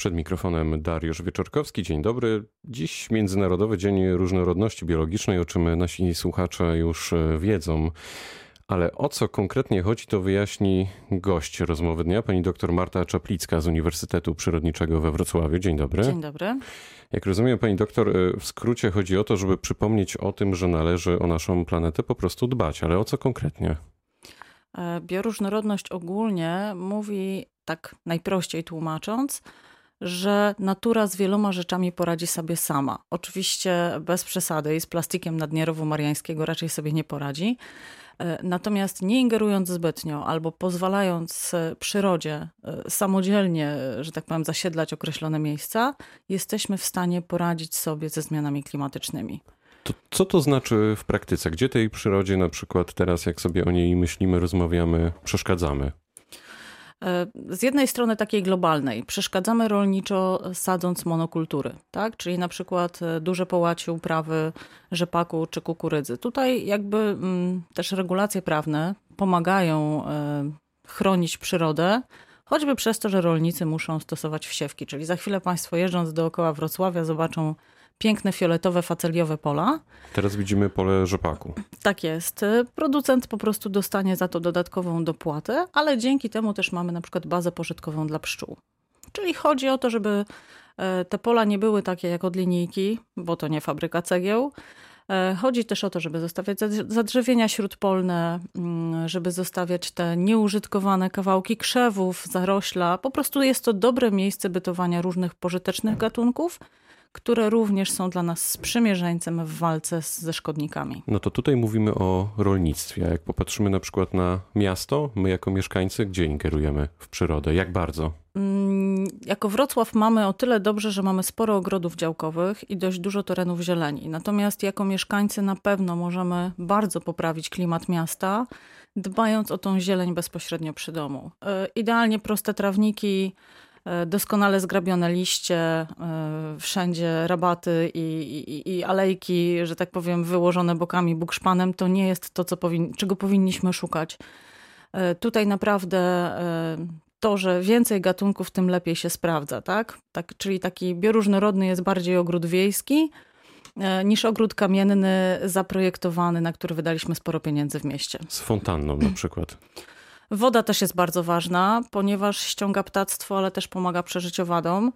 Przed mikrofonem Dariusz Wieczorkowski. Dzień dobry. Dziś Międzynarodowy Dzień Różnorodności Biologicznej, o czym nasi słuchacze już e, wiedzą. Ale o co konkretnie chodzi, to wyjaśni gość rozmowy dnia, pani dr Marta Czaplicka z Uniwersytetu Przyrodniczego we Wrocławiu. Dzień dobry. Dzień dobry. Jak rozumiem, pani doktor, e, w skrócie chodzi o to, żeby przypomnieć o tym, że należy o naszą planetę po prostu dbać. Ale o co konkretnie? E, bioróżnorodność ogólnie mówi, tak najprościej tłumacząc, że natura z wieloma rzeczami poradzi sobie sama. Oczywiście bez przesady i z plastikiem na dnie rowu mariańskiego raczej sobie nie poradzi. E, natomiast nie ingerując zbytnio albo pozwalając e, przyrodzie e, samodzielnie, że tak powiem, zasiedlać określone miejsca, jesteśmy w stanie poradzić sobie ze zmianami klimatycznymi. To co to znaczy w praktyce? Gdzie tej przyrodzie na przykład teraz, jak sobie o niej myślimy, rozmawiamy, przeszkadzamy? E, z jednej strony takiej globalnej, przeszkadzamy rolniczo sadząc monokultury, tak? czyli na przykład e, duże połacie uprawy rzepaku czy kukurydzy. Tutaj jakby mm, też regulacje prawne pomagają e, chronić przyrodę, choćby przez to, że rolnicy muszą stosować wsiewki, czyli za chwilę Państwo jeżdżąc dookoła Wrocławia zobaczą piękne fioletowe faceliowe pola. Teraz widzimy pole rzepaku. Tak jest. Producent po prostu dostanie za to dodatkową dopłatę, ale dzięki temu też mamy na przykład bazę pożytkową dla pszczół. Czyli chodzi o to, żeby e, te pola nie były takie jak od linijki, bo to nie fabryka cegieł. E, chodzi też o to, żeby zostawiać zadrzewienia śródpolne, mm, żeby zostawiać te nieużytkowane kawałki krzewów, zarośla. Po prostu jest to dobre miejsce bytowania różnych pożytecznych gatunków, które również są dla nas sprzymierzeńcem w walce ze szkodnikami. No to tutaj mówimy o rolnictwie. Jak popatrzymy na przykład na miasto, my jako mieszkańcy, gdzie ingerujemy w przyrodę? Jak bardzo? Mm, jako Wrocław mamy o tyle dobrze, że mamy sporo ogrodów działkowych i dość dużo terenów zieleni. Natomiast jako mieszkańcy na pewno możemy bardzo poprawić klimat miasta, dbając o tą zieleń bezpośrednio przy domu. E, idealnie proste trawniki, doskonale zgrabione liście, e, wszędzie rabaty i, i, i, alejki, że tak powiem, wyłożone bokami bukszpanem, to nie jest to, co powin czego powinniśmy szukać. E, tutaj naprawdę to, że więcej gatunków, tym lepiej się sprawdza, tak? tak czyli taki bioróżnorodny jest bardziej ogród wiejski niż ogród kamienny zaprojektowany, na który wydaliśmy sporo pieniędzy w mieście. Z fontanną na przykład. Woda też jest bardzo ważna, ponieważ ściąga ptactwo, ale też pomaga przeżyciowadom.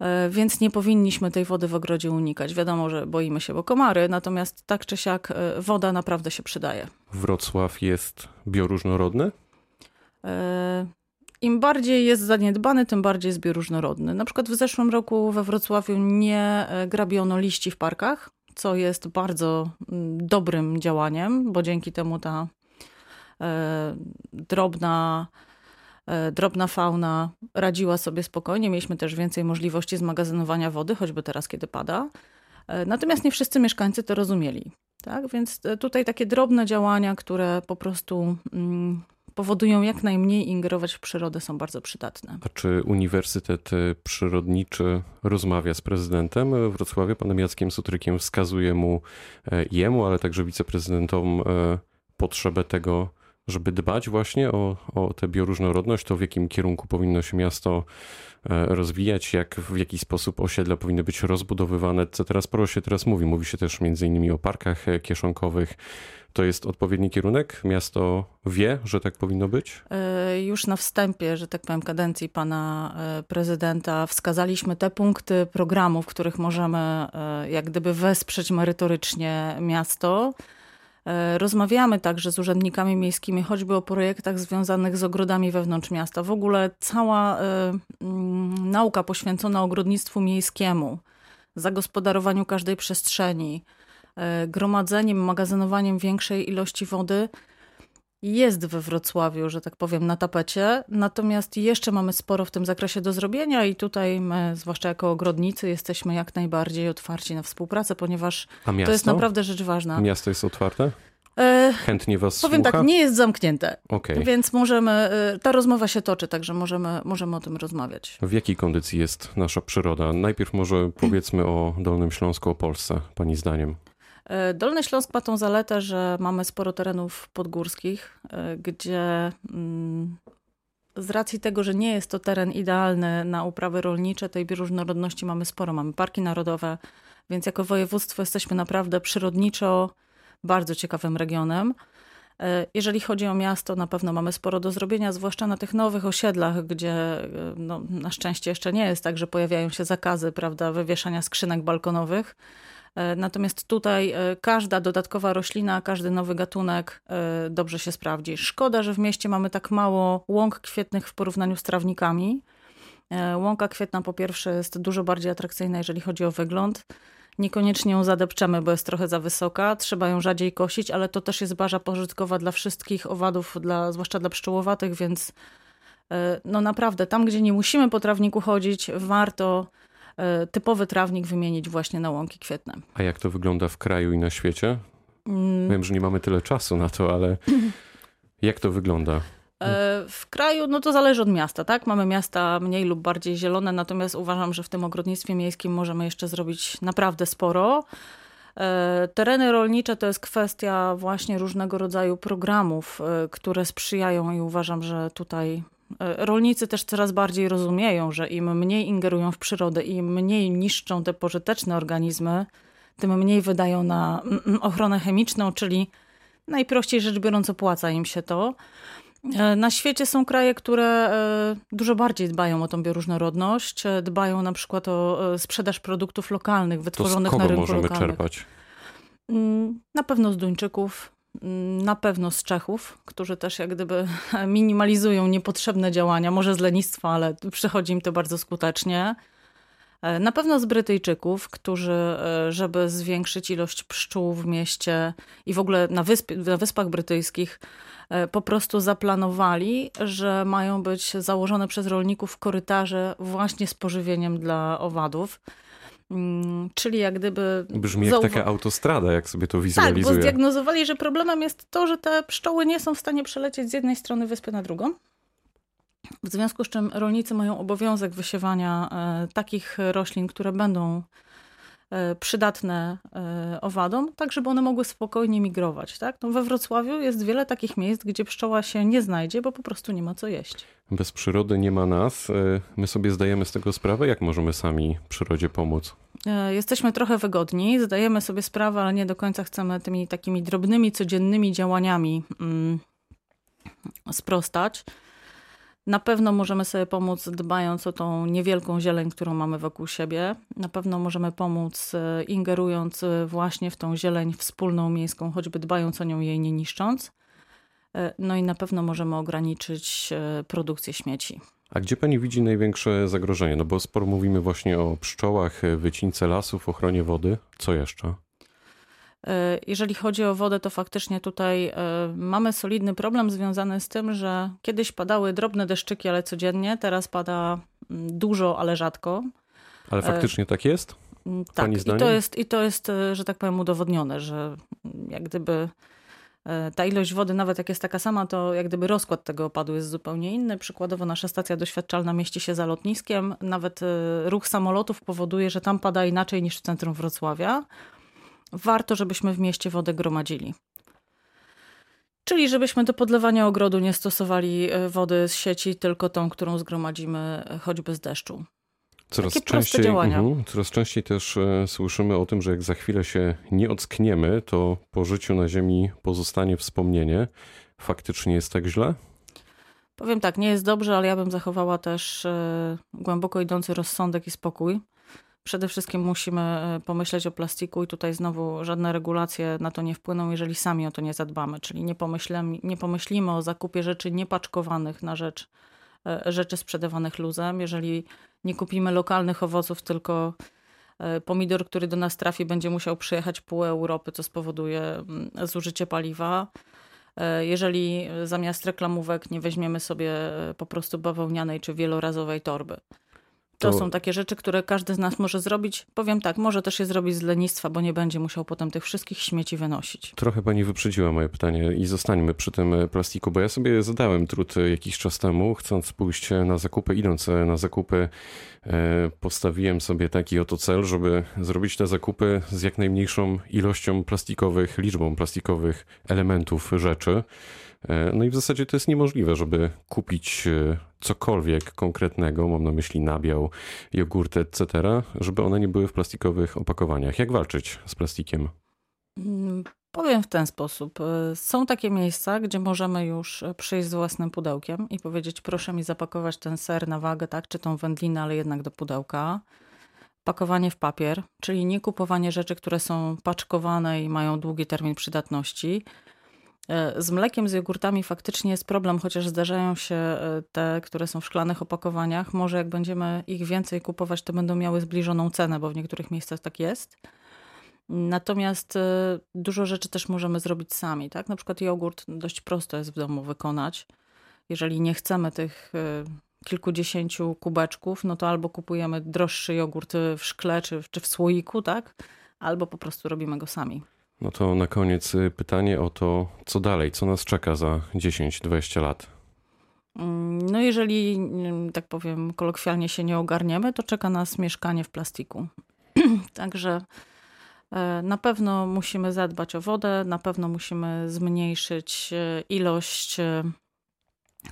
E, więc nie powinniśmy tej wody w ogrodzie unikać. Wiadomo, że boimy się, bo komary, natomiast tak czy siak e, woda naprawdę się przydaje. Wrocław jest bioróżnorodny? E, Im bardziej jest zaniedbany, tym bardziej jest bioróżnorodny. Na przykład w zeszłym roku we Wrocławiu nie grabiono liści w parkach, co jest bardzo mm, dobrym działaniem, bo dzięki temu ta drobna, e, drobna fauna radziła sobie spokojnie. Mieliśmy też więcej możliwości zmagazynowania wody, choćby teraz, kiedy pada. E, natomiast nie wszyscy mieszkańcy to rozumieli. Tak? Więc tutaj takie drobne działania, które po prostu mm, powodują jak najmniej ingerować w przyrodę, są bardzo przydatne. A czy Uniwersytet Przyrodniczy rozmawia z prezydentem Wrocławia, panem Jackiem Sutrykiem, wskazuje mu, jemu, ale także wiceprezydentom potrzebę tego, żeby dbać właśnie o, o tę bioróżnorodność, to w jakim kierunku powinno się miasto e, rozwijać, jak w jaki sposób osiedla powinny być rozbudowywane, etc. Sporo się teraz mówi. Mówi się też między innymi o parkach e, kieszonkowych. To jest odpowiedni kierunek? Miasto wie, że tak powinno być? E, już na wstępie, że tak powiem, kadencji pana prezydenta wskazaliśmy te punkty programu, w których możemy jak gdyby wesprzeć merytorycznie miasto. E, rozmawiamy także z urzędnikami miejskimi, choćby o projektach związanych z ogrodami wewnątrz miasta. W ogóle cała e, mm, nauka poświęcona ogrodnictwu miejskiemu, zagospodarowaniu każdej przestrzeni, e, gromadzeniem, magazynowaniem większej ilości wody jest we Wrocławiu, że tak powiem, na tapecie. Natomiast jeszcze mamy sporo w tym zakresie do zrobienia i tutaj my, zwłaszcza jako ogrodnicy, jesteśmy jak najbardziej otwarci na współpracę, ponieważ to jest naprawdę rzecz ważna. Miasto jest otwarte? E, Chętnie was Powiem słucha? tak, nie jest zamknięte. Okay. Więc możemy, e, ta rozmowa się toczy, także możemy, możemy o tym rozmawiać. W jakiej kondycji jest nasza przyroda? Najpierw może powiedzmy o Dolnym Śląsku, o Polsce, pani zdaniem. Dolny Śląsk ma tą zaletę, że mamy sporo terenów podgórskich, e, gdzie mm, z racji tego, że nie jest to teren idealny na uprawy rolnicze, tej bioróżnorodności mamy sporo. Mamy parki narodowe, więc jako województwo jesteśmy naprawdę przyrodniczo bardzo ciekawym regionem. E, jeżeli chodzi o miasto, na pewno mamy sporo do zrobienia, zwłaszcza na tych nowych osiedlach, gdzie e, no, na szczęście jeszcze nie jest tak, że pojawiają się zakazy prawda, wywieszania skrzynek balkonowych. E, natomiast tutaj każda dodatkowa roślina, każdy nowy gatunek dobrze się sprawdzi. Szkoda, że w mieście mamy tak mało łąk kwietnych w porównaniu z trawnikami. Łąka kwietna po pierwsze jest dużo bardziej atrakcyjna, jeżeli chodzi o wygląd niekoniecznie ją zadepczemy, bo jest trochę za wysoka. Trzeba ją rzadziej kosić, ale to też jest barza pożytkowa dla wszystkich owadów, dla, zwłaszcza dla pszczołowatych, więc e, no naprawdę, tam gdzie nie musimy po trawniku chodzić, warto e, typowy trawnik wymienić właśnie na łąki kwietne. A jak to wygląda w kraju i na świecie? Mm. Wiem, że nie mamy tyle czasu na to, ale jak to wygląda? E, w kraju, no to zależy od miasta, tak? Mamy miasta mniej lub bardziej zielone, natomiast uważam, że w tym ogrodnictwie miejskim możemy jeszcze zrobić naprawdę sporo. E, tereny rolnicze to jest kwestia właśnie różnego rodzaju programów, e, które sprzyjają i uważam, że tutaj rolnicy też coraz bardziej rozumieją, że im mniej ingerują w przyrodę, im mniej niszczą te pożyteczne organizmy, tym mniej wydają na mm, mm, ochronę chemiczną, czyli najprościej rzecz biorąc opłaca im się to. E, na świecie są kraje, które e, dużo bardziej dbają o tą bioróżnorodność, e, dbają na przykład o sprzedaż produktów lokalnych, wytworzonych na rynku możemy lokalnym. czerpać? Mm, na pewno z Duńczyków, na pewno z Czechów, którzy też jak gdyby minimalizują niepotrzebne działania, może z lenistwa, ale przychodzi im to bardzo skutecznie. Na pewno z Brytyjczyków, którzy, żeby zwiększyć ilość pszczół w mieście i w ogóle na, wyspie, na Wyspach Brytyjskich, E, po prostu zaplanowali, że mają być założone przez rolników korytarze właśnie z pożywieniem dla owadów. Mm, czyli jak gdyby. Brzmi jak taka autostrada, jak sobie to wizualizuję. Tak, bo zdiagnozowali, że problemem jest to, że te pszczoły nie są w stanie przelecieć z jednej strony wyspy na drugą. W związku z czym rolnicy mają obowiązek wysiewania e, takich roślin, które będą przydatne e, owadom, tak żeby one mogły spokojnie migrować. Tak? No we Wrocławiu jest wiele takich miejsc, gdzie pszczoła się nie znajdzie, bo po prostu nie ma co jeść. Bez przyrody nie ma nas. E, my sobie zdajemy z tego sprawę, jak możemy sami przyrodzie pomóc. Jesteśmy trochę wygodni, zdajemy sobie sprawę, ale nie do końca chcemy tymi takimi drobnymi, codziennymi działaniami mm, sprostać. Na pewno możemy sobie pomóc dbając o tą niewielką zieleń, którą mamy wokół siebie. Na pewno możemy pomóc e, ingerując e, właśnie w tą zieleń wspólną miejską, choćby dbając o nią jej nie niszcząc. E, no i na pewno możemy ograniczyć produkcję śmieci. A gdzie pani widzi największe zagrożenie? No bo sporo mówimy właśnie o pszczołach, wycince lasów, ochronie wody. Co jeszcze? E, jeżeli chodzi o wodę, to faktycznie tutaj e, mamy solidny problem związany z tym, że kiedyś padały drobne deszczyki, ale codziennie, teraz pada mm, dużo, ale rzadko. Ale faktycznie tak jest? Mm, tak, i to jest, i to jest, e, że tak powiem, udowodnione, że jak gdyby ta ilość wody, nawet jak jest taka sama, to jak gdyby rozkład tego opadu jest zupełnie inny. Przykładowo nasza stacja doświadczalna mieści się za lotniskiem. Nawet ruch samolotów powoduje, że tam pada inaczej niż w centrum Wrocławia warto, żebyśmy w mieście wodę gromadzili. Czyli żebyśmy do podlewania ogrodu nie stosowali e, wody z sieci, tylko tą, którą zgromadzimy e, choćby z deszczu. Coraz Takie częściej, działania. Uh, coraz częściej też e, słyszymy o tym, że jak za chwilę się nie ockniemy, to po życiu na Ziemi pozostanie wspomnienie. Faktycznie jest tak źle? Powiem tak, nie jest dobrze, ale ja bym zachowała też głęboko idący rozsądek i spokój. Przede wszystkim musimy e, pomyśleć o plastiku i tutaj znowu żadne regulacje na to nie wpłyną, jeżeli sami o to nie zadbamy, czyli nie pomyślimy, nie pomyślimy o zakupie rzeczy niepaczkowanych na rzecz e, rzeczy sprzedawanych luzem, jeżeli nie kupimy lokalnych owoców, tylko e, pomidor, który do nas trafi, będzie musiał przyjechać pół Europy, co spowoduje mm, zużycie paliwa. Jeżeli zamiast reklamówek nie weźmiemy sobie po prostu bawełnianej czy wielorazowej torby. To, to, są takie rzeczy, które każdy z nas może zrobić. Powiem tak, może też je zrobić z lenistwa, bo nie będzie musiał potem tych wszystkich śmieci wynosić. Trochę pani wyprzedziła moje pytanie i zostańmy przy tym e, plastiku, bo ja sobie zadałem trud e, jakiś czas temu, chcąc pójść e, na zakupy, idąc na zakupy, postawiłem sobie taki oto cel, żeby zrobić te zakupy z jak najmniejszą ilością plastikowych, liczbą plastikowych elementów rzeczy. No i w zasadzie to jest niemożliwe, żeby kupić cokolwiek konkretnego, mam na myśli nabiał, jogurty, etc., żeby one nie były w plastikowych opakowaniach. Jak walczyć z plastikiem? Mm, powiem w ten sposób. Są takie miejsca, gdzie możemy już przyjść z własnym pudełkiem i powiedzieć: Proszę mi zapakować ten ser na wagę, tak, czy tą wędlinę, ale jednak do pudełka pakowanie w papier, czyli nie kupowanie rzeczy, które są paczkowane i mają długi termin przydatności. E, z mlekiem, z jogurtami faktycznie jest problem, chociaż zdarzają się e, te, które są w szklanych opakowaniach. Może jak będziemy ich więcej kupować, to będą miały zbliżoną cenę, bo w niektórych miejscach tak jest. Natomiast e, dużo rzeczy też możemy zrobić sami. Tak? Na przykład jogurt dość prosto jest w domu wykonać. Jeżeli nie chcemy tych kilkudziesięciu kubeczków, no to albo kupujemy droższy jogurt w szkle czy, czy w słoiku, tak? Albo po prostu robimy go sami. No to na koniec y, pytanie o to, co dalej, co nas czeka za 10-20 lat? Mm, no jeżeli, mm, tak powiem, kolokwialnie się nie ogarniemy, to czeka nas mieszkanie w plastiku. Także e, na pewno musimy zadbać o wodę, na pewno musimy zmniejszyć e, ilość e,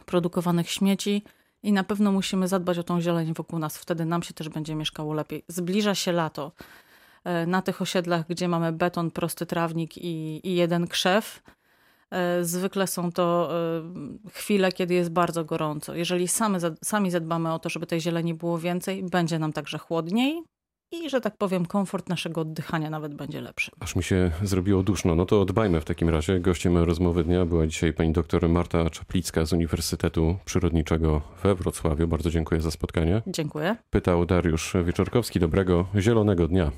produkowanych śmieci. I na pewno musimy zadbać o tą zieleń wokół nas, wtedy nam się też będzie mieszkało lepiej. Zbliża się lato. E, na tych osiedlach, gdzie mamy beton, prosty trawnik i, i jeden krzew, e, zwykle są to e, chwile, kiedy jest bardzo gorąco. Jeżeli sami, sami zadbamy o to, żeby tej zieleni było więcej, będzie nam także chłodniej, i, że tak powiem, komfort naszego oddychania nawet będzie lepszy. Aż mi się zrobiło duszno. No to dbajmy w takim razie. Gościem rozmowy dnia była dzisiaj pani doktor Marta Czaplicka z Uniwersytetu Przyrodniczego we Wrocławiu. Bardzo dziękuję za spotkanie. Dziękuję. Pytał Dariusz Wieczorkowski. Dobrego zielonego dnia.